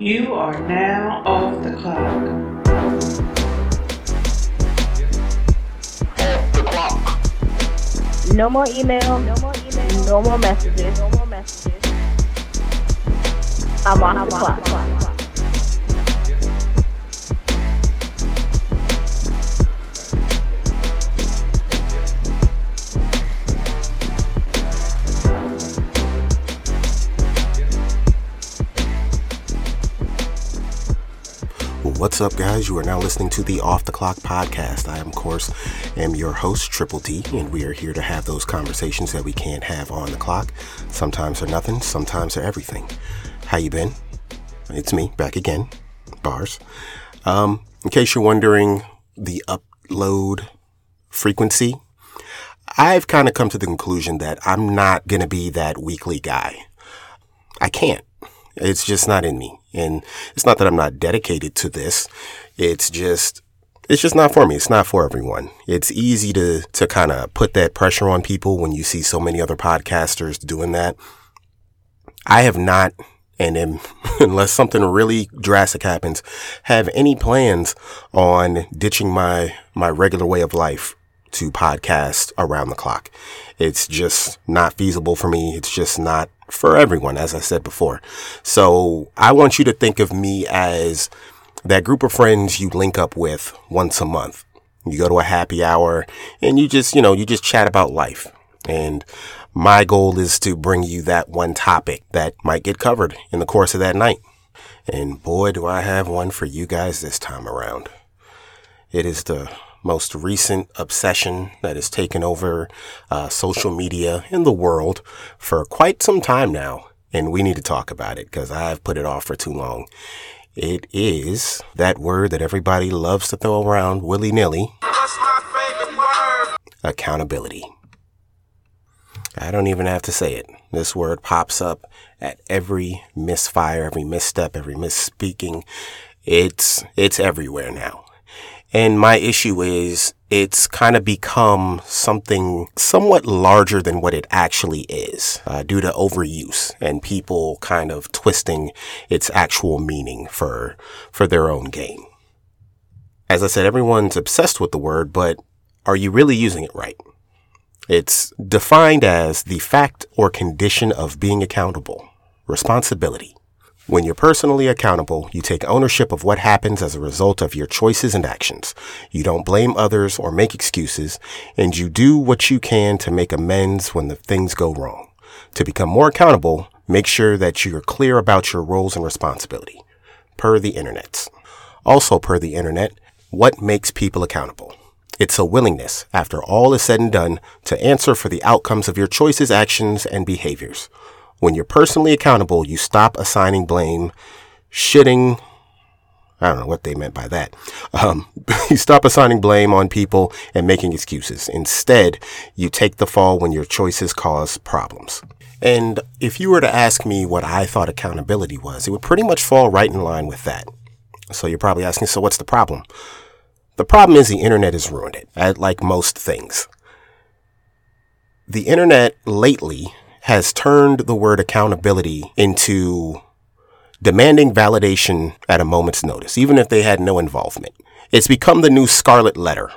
You are now off the clock. No more email. No more email. No more messages. No more messages. I'm off the clock. What's up, guys? You are now listening to the Off the Clock podcast. I, of course, am your host, Triple D, and we are here to have those conversations that we can't have on the clock. Sometimes they're nothing, sometimes they're everything. How you been? It's me, back again, bars. Um, in case you're wondering, the upload frequency, I've kind of come to the conclusion that I'm not going to be that weekly guy. I can't. It's just not in me. And it's not that I'm not dedicated to this. It's just, it's just not for me. It's not for everyone. It's easy to, to kind of put that pressure on people when you see so many other podcasters doing that. I have not, and am, unless something really drastic happens, have any plans on ditching my, my regular way of life to podcast around the clock. It's just not feasible for me. It's just not for everyone, as I said before. So I want you to think of me as that group of friends you link up with once a month. You go to a happy hour and you just, you know, you just chat about life. And my goal is to bring you that one topic that might get covered in the course of that night. And boy, do I have one for you guys this time around. It is the most recent obsession that has taken over uh, social media in the world for quite some time now. And we need to talk about it because I've put it off for too long. It is that word that everybody loves to throw around willy nilly accountability. I don't even have to say it. This word pops up at every misfire, every misstep, every misspeaking. It's, it's everywhere now. And my issue is it's kind of become something somewhat larger than what it actually is uh, due to overuse and people kind of twisting its actual meaning for, for their own gain. As I said, everyone's obsessed with the word, but are you really using it right? It's defined as the fact or condition of being accountable, responsibility, when you're personally accountable, you take ownership of what happens as a result of your choices and actions. You don't blame others or make excuses, and you do what you can to make amends when the things go wrong. To become more accountable, make sure that you're clear about your roles and responsibility. Per the internet. Also per the internet, what makes people accountable? It's a willingness, after all is said and done, to answer for the outcomes of your choices, actions, and behaviors. When you're personally accountable, you stop assigning blame, shitting. I don't know what they meant by that. Um, you stop assigning blame on people and making excuses. Instead, you take the fall when your choices cause problems. And if you were to ask me what I thought accountability was, it would pretty much fall right in line with that. So you're probably asking, so what's the problem? The problem is the internet has ruined it, like most things. The internet lately has turned the word accountability into demanding validation at a moment's notice, even if they had no involvement. It's become the new scarlet letter.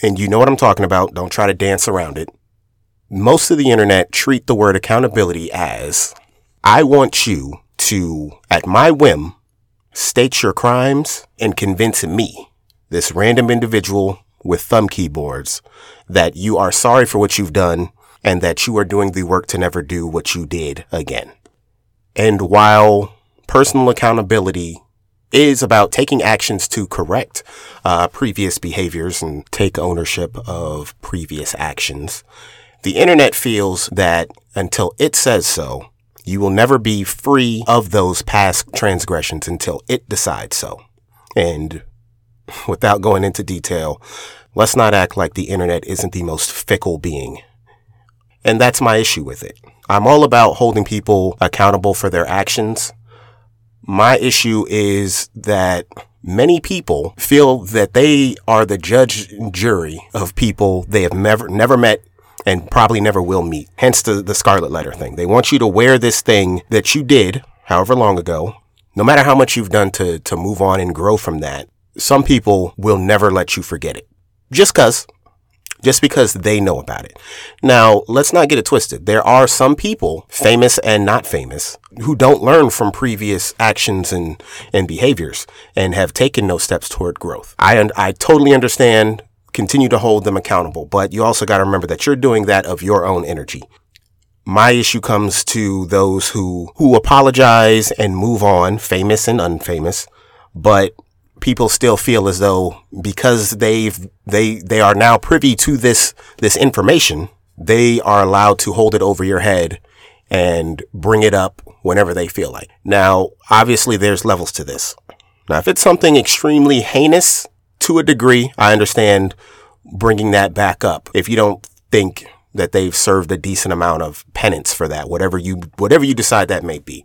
And you know what I'm talking about. Don't try to dance around it. Most of the internet treat the word accountability as I want you to, at my whim, state your crimes and convince me, this random individual with thumb keyboards, that you are sorry for what you've done and that you are doing the work to never do what you did again. And while personal accountability is about taking actions to correct uh, previous behaviors and take ownership of previous actions, the internet feels that until it says so, you will never be free of those past transgressions until it decides so. And without going into detail, let's not act like the internet isn't the most fickle being and that's my issue with it. I'm all about holding people accountable for their actions. My issue is that many people feel that they are the judge and jury of people they have never, never met and probably never will meet. Hence the, the scarlet letter thing. They want you to wear this thing that you did however long ago, no matter how much you've done to, to move on and grow from that, some people will never let you forget it. Just cause. Just because they know about it. Now, let's not get it twisted. There are some people, famous and not famous, who don't learn from previous actions and, and behaviors and have taken no steps toward growth. I, I totally understand continue to hold them accountable. But you also got to remember that you're doing that of your own energy. My issue comes to those who, who apologize and move on, famous and unfamous, but people still feel as though because they've, they, they are now privy to this, this information, they are allowed to hold it over your head and bring it up whenever they feel like. Now, obviously there's levels to this. Now, if it's something extremely heinous to a degree, I understand bringing that back up. If you don't think that they've served a decent amount of penance for that, whatever you, whatever you decide that may be.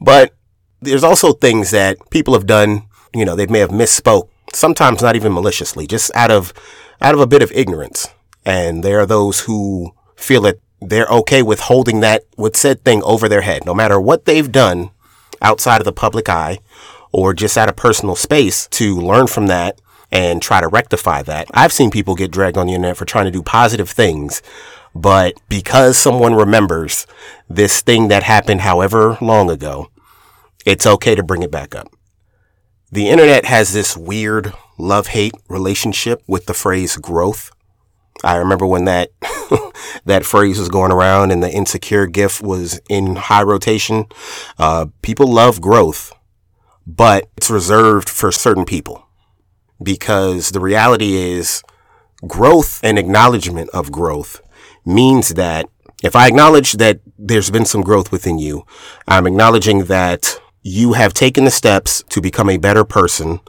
But there's also things that people have done, you know, they may have misspoke, sometimes not even maliciously, just out of, out of a bit of ignorance. And there are those who feel that they're okay with holding that, with said thing over their head, no matter what they've done outside of the public eye or just out of personal space to learn from that and try to rectify that. I've seen people get dragged on the internet for trying to do positive things, but because someone remembers this thing that happened however long ago, it's okay to bring it back up. The internet has this weird love hate relationship with the phrase growth. I remember when that that phrase was going around and the insecure gif was in high rotation. Uh, people love growth, but it's reserved for certain people because the reality is growth and acknowledgement of growth means that if I acknowledge that there's been some growth within you, I'm acknowledging that you have taken the steps to become a better person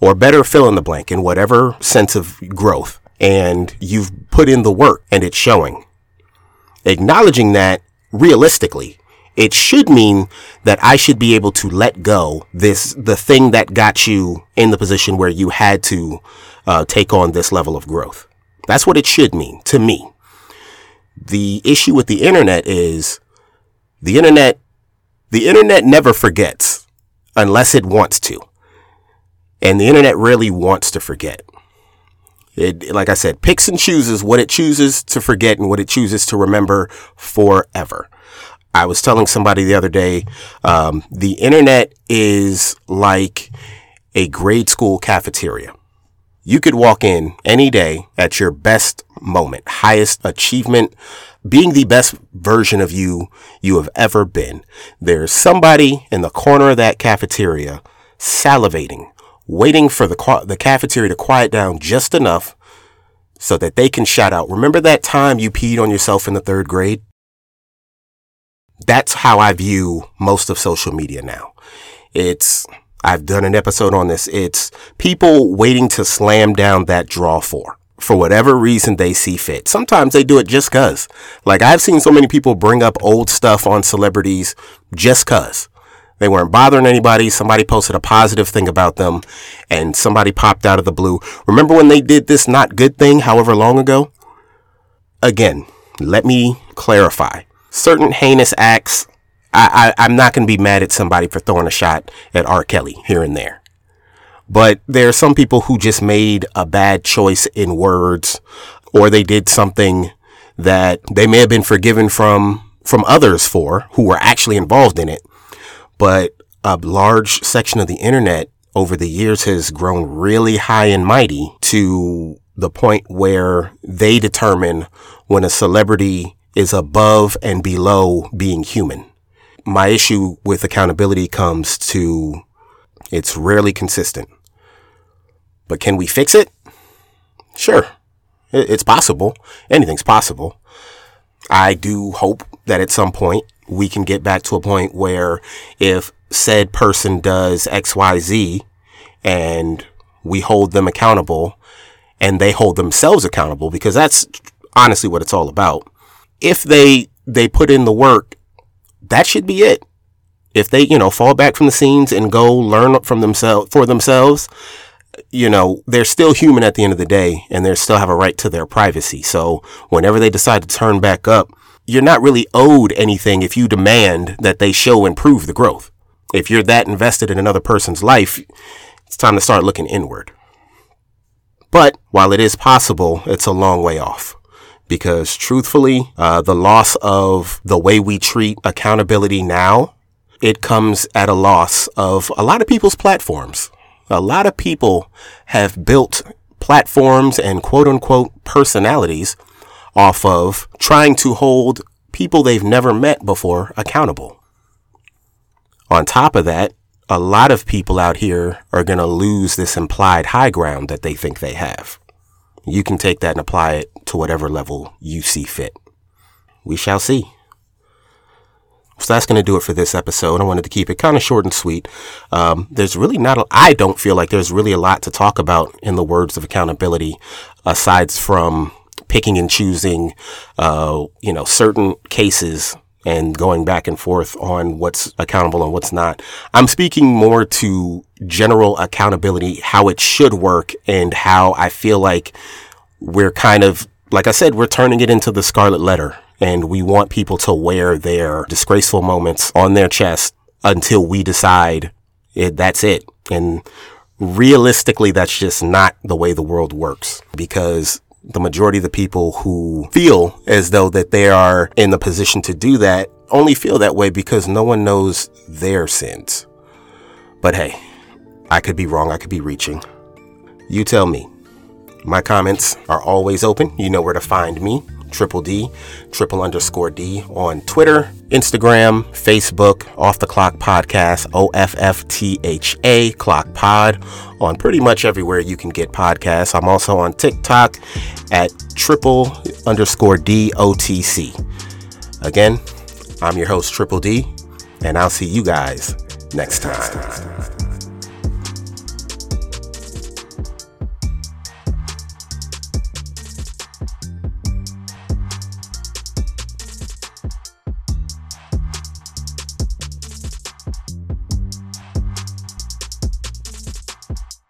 or better fill in the blank in whatever sense of growth. And you've put in the work and it's showing. Acknowledging that realistically it should mean that I should be able to let go this, the thing that got you in the position where you had to uh, take on this level of growth. That's what it should mean to me. The issue with the internet is the internet, the internet never forgets unless it wants to. And the internet really wants to forget. It, like I said, picks and chooses what it chooses to forget and what it chooses to remember forever. I was telling somebody the other day, um, the internet is like a grade school cafeteria. You could walk in any day at your best moment, highest achievement, being the best version of you you have ever been. There's somebody in the corner of that cafeteria salivating, waiting for the, the cafeteria to quiet down just enough so that they can shout out, remember that time you peed on yourself in the third grade? that's how I view most of social media now. It's, I've done an episode on this. It's people waiting to slam down that draw for, for whatever reason they see fit. Sometimes they do it just cause. Like I've seen so many people bring up old stuff on celebrities just cause. They weren't bothering anybody. Somebody posted a positive thing about them and somebody popped out of the blue. Remember when they did this not good thing however long ago? Again, let me clarify certain heinous acts, I, I, I'm not going to be mad at somebody for throwing a shot at R. Kelly here and there. But there are some people who just made a bad choice in words or they did something that they may have been forgiven from, from others for who were actually involved in it. But a large section of the internet over the years has grown really high and mighty to the point where they determine when a celebrity is above and below being human. My issue with accountability comes to it's rarely consistent. But can we fix it? Sure. It's possible. Anything's possible. I do hope that at some point we can get back to a point where if said person does XYZ and we hold them accountable and they hold themselves accountable because that's honestly what it's all about if they they put in the work, that should be it. If they, you know, fall back from the scenes and go learn from themselves for themselves, you know, they're still human at the end of the day and they still have a right to their privacy. So whenever they decide to turn back up, you're not really owed anything if you demand that they show and prove the growth. if you're that invested in another person's life, it's time to start looking inward. But while it is possible, it's a long way off. Because truthfully, uh, the loss of the way we treat accountability now, it comes at a loss of a lot of people's platforms. A lot of people have built platforms and quote unquote personalities off of trying to hold people they've never met before accountable. On top of that, a lot of people out here are going to lose this implied high ground that they think they have. You can take that and apply it to whatever level you see fit. We shall see. So that's going to do it for this episode. I wanted to keep it kind of short and sweet. Um, there's really not, I don't feel like there's really a lot to talk about in the words of accountability, aside from picking and choosing, uh, you know, certain cases and going back and forth on what's accountable and what's not. I'm speaking more to general accountability, how it should work and how I feel like we're kind of, like I said, we're turning it into the scarlet letter and we want people to wear their disgraceful moments on their chest until we decide it, that's it. And realistically, that's just not the way the world works because the majority of the people who feel as though that they are in the position to do that only feel that way because no one knows their sins. But hey, I could be wrong. I could be reaching. You tell me. My comments are always open. You know where to find me. Triple D, triple underscore D on Twitter, Instagram, Facebook, Off the Clock Podcast, O F F T H A Clock Pod, on pretty much everywhere you can get podcasts. I'm also on TikTok at triple underscore D O T C. Again, I'm your host, Triple D, and I'll see you guys next time.